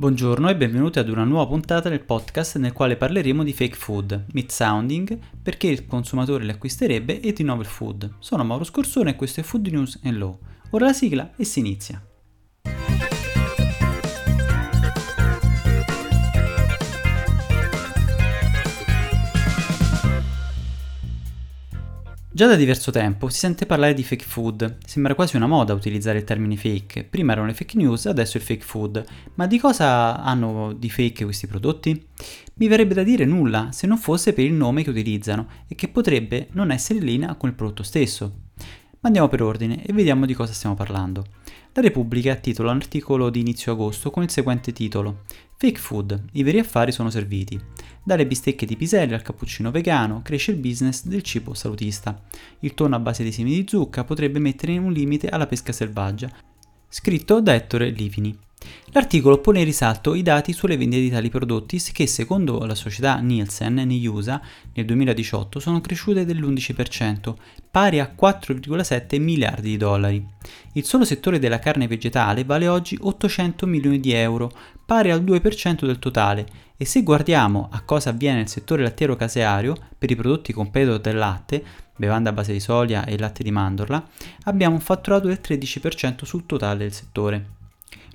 Buongiorno e benvenuti ad una nuova puntata del podcast nel quale parleremo di fake food, myth sounding, perché il consumatore li acquisterebbe e di novel food. Sono Mauro Scorsone e questo è Food News and Law. Ora la sigla e si inizia. Già da diverso tempo si sente parlare di fake food, sembra quasi una moda utilizzare il termine fake, prima erano le fake news, adesso il fake food, ma di cosa hanno di fake questi prodotti? Mi verrebbe da dire nulla se non fosse per il nome che utilizzano e che potrebbe non essere in linea con il prodotto stesso. Ma andiamo per ordine e vediamo di cosa stiamo parlando. La Repubblica titola un articolo di inizio agosto con il seguente titolo Fake food, i veri affari sono serviti. Dalle bistecche di piselli al cappuccino vegano cresce il business del cibo salutista. Il tonno a base di semi di zucca potrebbe mettere un limite alla pesca selvaggia. Scritto da Ettore Livini. L'articolo pone in risalto i dati sulle vendite di tali prodotti che secondo la società Nielsen negli USA nel 2018 sono cresciute dell'11%, pari a 4,7 miliardi di dollari. Il solo settore della carne vegetale vale oggi 800 milioni di euro, pari al 2% del totale, e se guardiamo a cosa avviene nel settore lattiero caseario per i prodotti competitor del latte, bevanda a base di soia e latte di mandorla, abbiamo un fatturato del 13% sul totale del settore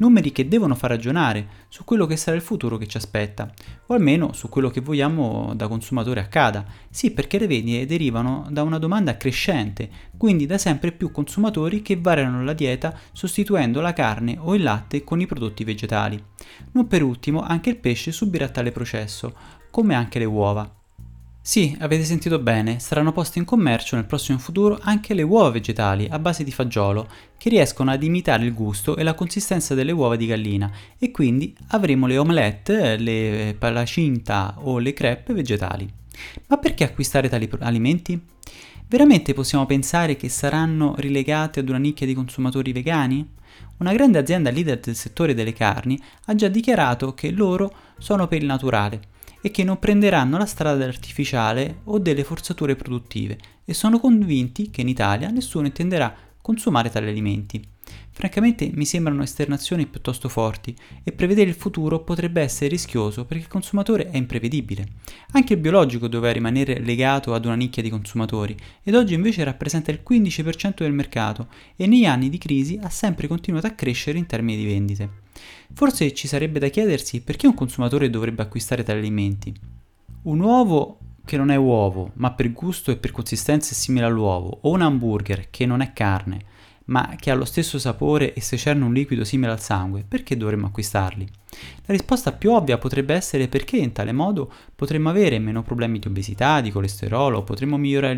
numeri che devono far ragionare su quello che sarà il futuro che ci aspetta, o almeno su quello che vogliamo da consumatore accada. Sì, perché le vendite derivano da una domanda crescente, quindi da sempre più consumatori che variano la dieta sostituendo la carne o il latte con i prodotti vegetali. Non per ultimo, anche il pesce subirà tale processo, come anche le uova. Sì, avete sentito bene, saranno poste in commercio nel prossimo futuro anche le uova vegetali a base di fagiolo, che riescono ad imitare il gusto e la consistenza delle uova di gallina e quindi avremo le omelette, le palacinta o le crepe vegetali. Ma perché acquistare tali alimenti? Veramente possiamo pensare che saranno rilegate ad una nicchia di consumatori vegani? Una grande azienda leader del settore delle carni ha già dichiarato che loro sono per il naturale e che non prenderanno la strada dell'artificiale o delle forzature produttive e sono convinti che in Italia nessuno intenderà consumare tali alimenti. Francamente mi sembrano esternazioni piuttosto forti e prevedere il futuro potrebbe essere rischioso perché il consumatore è imprevedibile. Anche il biologico doveva rimanere legato ad una nicchia di consumatori ed oggi invece rappresenta il 15% del mercato e negli anni di crisi ha sempre continuato a crescere in termini di vendite. Forse ci sarebbe da chiedersi perché un consumatore dovrebbe acquistare tali alimenti. Un uovo che non è uovo, ma per gusto e per consistenza è simile all'uovo, o un hamburger che non è carne, ma che ha lo stesso sapore e secerne un liquido simile al sangue, perché dovremmo acquistarli? La risposta più ovvia potrebbe essere perché in tale modo potremmo avere meno problemi di obesità, di colesterolo, potremmo migliorare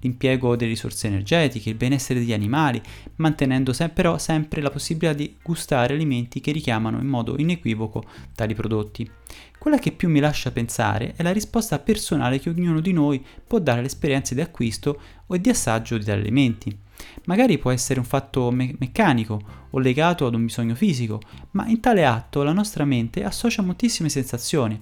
l'impiego delle risorse energetiche, il benessere degli animali, mantenendo se- però sempre la possibilità di gustare alimenti che richiamano in modo inequivoco tali prodotti. Quella che più mi lascia pensare è la risposta personale che ognuno di noi può dare alle esperienze di acquisto o di assaggio di tali alimenti. Magari può essere un fatto me- meccanico o legato ad un bisogno fisico, ma in tale atto la nostra mente associa moltissime sensazioni,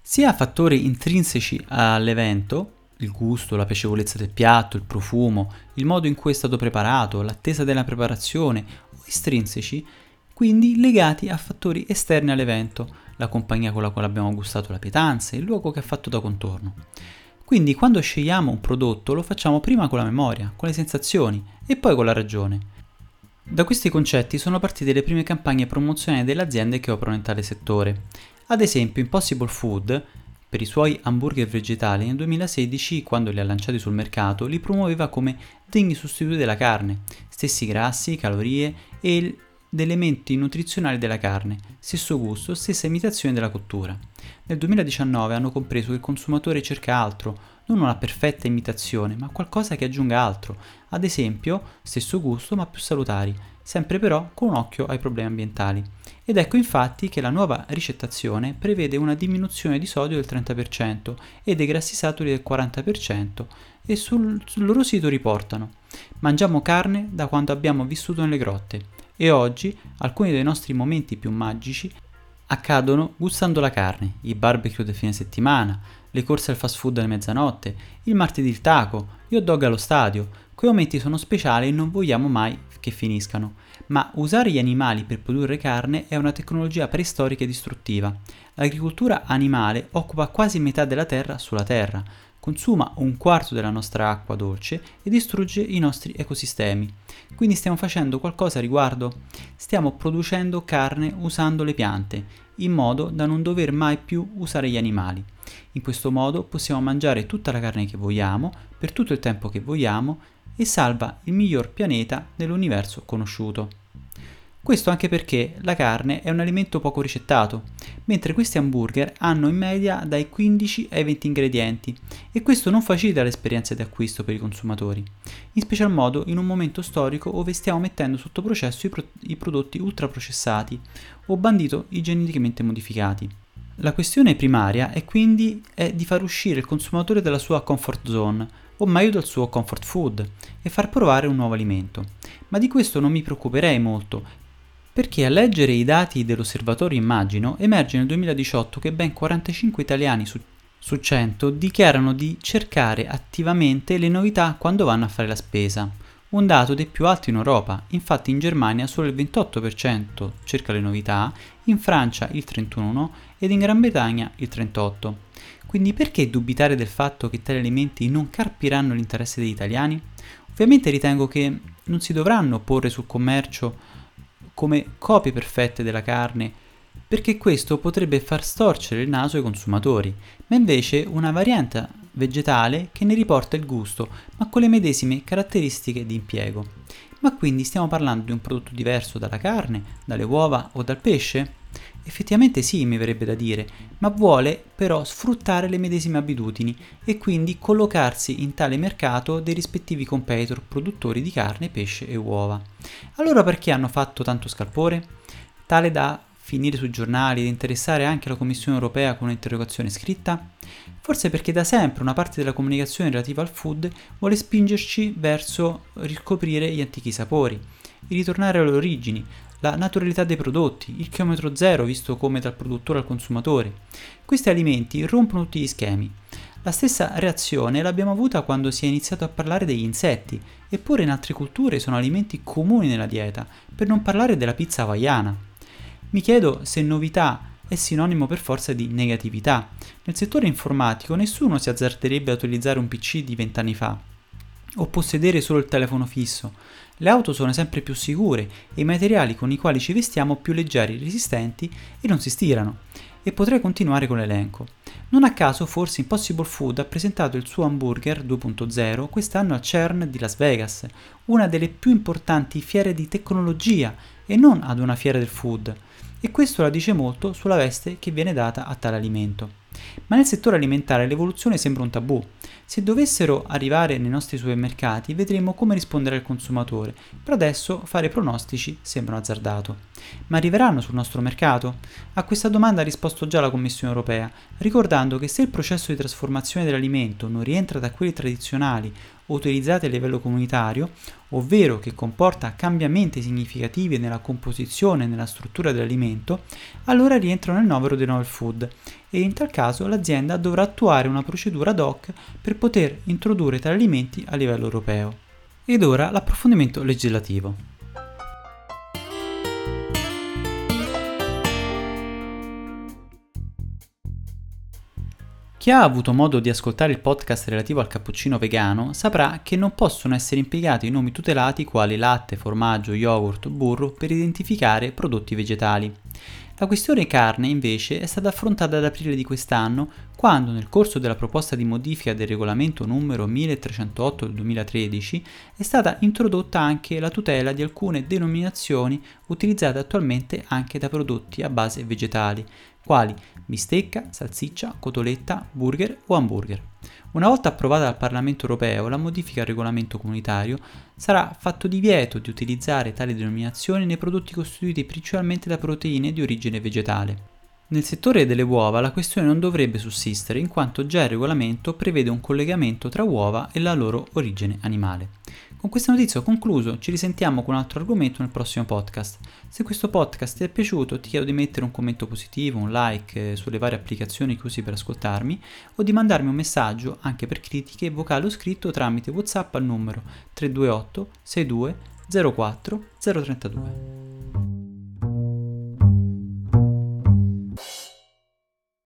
sia fattori intrinseci all'evento, il gusto, la piacevolezza del piatto, il profumo, il modo in cui è stato preparato, l'attesa della preparazione, o estrinseci, quindi legati a fattori esterni all'evento, la compagnia con la quale abbiamo gustato la pietanza, il luogo che ha fatto da contorno. Quindi quando scegliamo un prodotto lo facciamo prima con la memoria, con le sensazioni e poi con la ragione. Da questi concetti sono partite le prime campagne promozionali delle aziende che operano in tale settore. Ad esempio Impossible Food, per i suoi hamburger vegetali, nel 2016, quando li ha lanciati sul mercato, li promuoveva come degni sostituti della carne, stessi grassi, calorie e elementi nutrizionali della carne, stesso gusto, stessa imitazione della cottura. Nel 2019 hanno compreso che il consumatore cerca altro, non una perfetta imitazione, ma qualcosa che aggiunga altro, ad esempio stesso gusto ma più salutari, sempre però con un occhio ai problemi ambientali. Ed ecco infatti che la nuova ricettazione prevede una diminuzione di sodio del 30% e dei grassi saturi del 40% e sul, sul loro sito riportano Mangiamo carne da quando abbiamo vissuto nelle grotte e oggi alcuni dei nostri momenti più magici accadono gustando la carne, i barbecue del fine settimana, le corse al fast food alle mezzanotte, il martedì il taco, gli hot dog allo stadio, Quei momenti sono speciali e non vogliamo mai che finiscano, ma usare gli animali per produrre carne è una tecnologia preistorica e distruttiva. L'agricoltura animale occupa quasi metà della terra sulla terra, consuma un quarto della nostra acqua dolce e distrugge i nostri ecosistemi. Quindi stiamo facendo qualcosa a riguardo? Stiamo producendo carne usando le piante, in modo da non dover mai più usare gli animali. In questo modo possiamo mangiare tutta la carne che vogliamo, per tutto il tempo che vogliamo, e salva il miglior pianeta dell'universo conosciuto. Questo anche perché la carne è un alimento poco ricettato, mentre questi hamburger hanno in media dai 15 ai 20 ingredienti e questo non facilita l'esperienza di acquisto per i consumatori, in special modo in un momento storico dove stiamo mettendo sotto processo i, pro- i prodotti ultraprocessati o bandito i geneticamente modificati. La questione primaria è quindi è di far uscire il consumatore dalla sua comfort zone, o meglio dal suo comfort food, e far provare un nuovo alimento. Ma di questo non mi preoccuperei molto, perché a leggere i dati dell'osservatorio Immagino emerge nel 2018 che ben 45 italiani su, su 100 dichiarano di cercare attivamente le novità quando vanno a fare la spesa, un dato dei più alti in Europa, infatti in Germania solo il 28% cerca le novità, in Francia il 31% ed in Gran Bretagna il 38%. Quindi perché dubitare del fatto che tali alimenti non carpiranno l'interesse degli italiani? Ovviamente ritengo che non si dovranno porre sul commercio come copie perfette della carne, perché questo potrebbe far storcere il naso ai consumatori, ma invece una variante vegetale che ne riporta il gusto, ma con le medesime caratteristiche di impiego. Ma quindi stiamo parlando di un prodotto diverso dalla carne, dalle uova o dal pesce? Effettivamente sì, mi verrebbe da dire, ma vuole però sfruttare le medesime abitudini e quindi collocarsi in tale mercato dei rispettivi competitor produttori di carne, pesce e uova. Allora perché hanno fatto tanto scalpore? Tale da finire sui giornali ed interessare anche la Commissione europea con un'interrogazione scritta? Forse perché da sempre una parte della comunicazione relativa al food vuole spingerci verso riscoprire gli antichi sapori, ritornare alle origini, la naturalità dei prodotti, il chilometro zero visto come dal produttore al consumatore. Questi alimenti rompono tutti gli schemi. La stessa reazione l'abbiamo avuta quando si è iniziato a parlare degli insetti, eppure in altre culture sono alimenti comuni nella dieta, per non parlare della pizza hawaiana. Mi chiedo se novità è sinonimo per forza di negatività. Nel settore informatico nessuno si azzarderebbe a utilizzare un PC di vent'anni fa o possedere solo il telefono fisso. Le auto sono sempre più sicure e i materiali con i quali ci vestiamo più leggeri, resistenti e non si stirano. E potrei continuare con l'elenco. Non a caso forse Impossible Food ha presentato il suo hamburger 2.0 quest'anno al CERN di Las Vegas, una delle più importanti fiere di tecnologia e non ad una fiera del food. E questo la dice molto sulla veste che viene data a tale alimento. Ma nel settore alimentare l'evoluzione sembra un tabù. Se dovessero arrivare nei nostri supermercati vedremo come rispondere al consumatore, per adesso fare pronostici sembra azzardato. Ma arriveranno sul nostro mercato? A questa domanda ha risposto già la Commissione europea, ricordando che se il processo di trasformazione dell'alimento non rientra da quelli tradizionali o utilizzati a livello comunitario, ovvero che comporta cambiamenti significativi nella composizione e nella struttura dell'alimento, allora rientra nel novero dei novel food e in tal caso l'azienda dovrà attuare una procedura ad hoc per poter introdurre tali alimenti a livello europeo. Ed ora l'approfondimento legislativo. Chi ha avuto modo di ascoltare il podcast relativo al cappuccino vegano saprà che non possono essere impiegati nomi tutelati quali latte, formaggio, yogurt, burro per identificare prodotti vegetali. La questione carne invece è stata affrontata ad aprile di quest'anno quando nel corso della proposta di modifica del regolamento numero 1308 del 2013 è stata introdotta anche la tutela di alcune denominazioni utilizzate attualmente anche da prodotti a base vegetali, quali bistecca, salsiccia, cotoletta, burger o hamburger. Una volta approvata dal Parlamento europeo, la modifica al regolamento comunitario sarà fatto divieto di utilizzare tali denominazioni nei prodotti costituiti principalmente da proteine di origine vegetale. Nel settore delle uova la questione non dovrebbe sussistere in quanto già il regolamento prevede un collegamento tra uova e la loro origine animale. Con questa notizia ho concluso, ci risentiamo con un altro argomento nel prossimo podcast. Se questo podcast ti è piaciuto ti chiedo di mettere un commento positivo, un like eh, sulle varie applicazioni che usi per ascoltarmi o di mandarmi un messaggio anche per critiche vocale o scritto tramite WhatsApp al numero 328 62 04 032.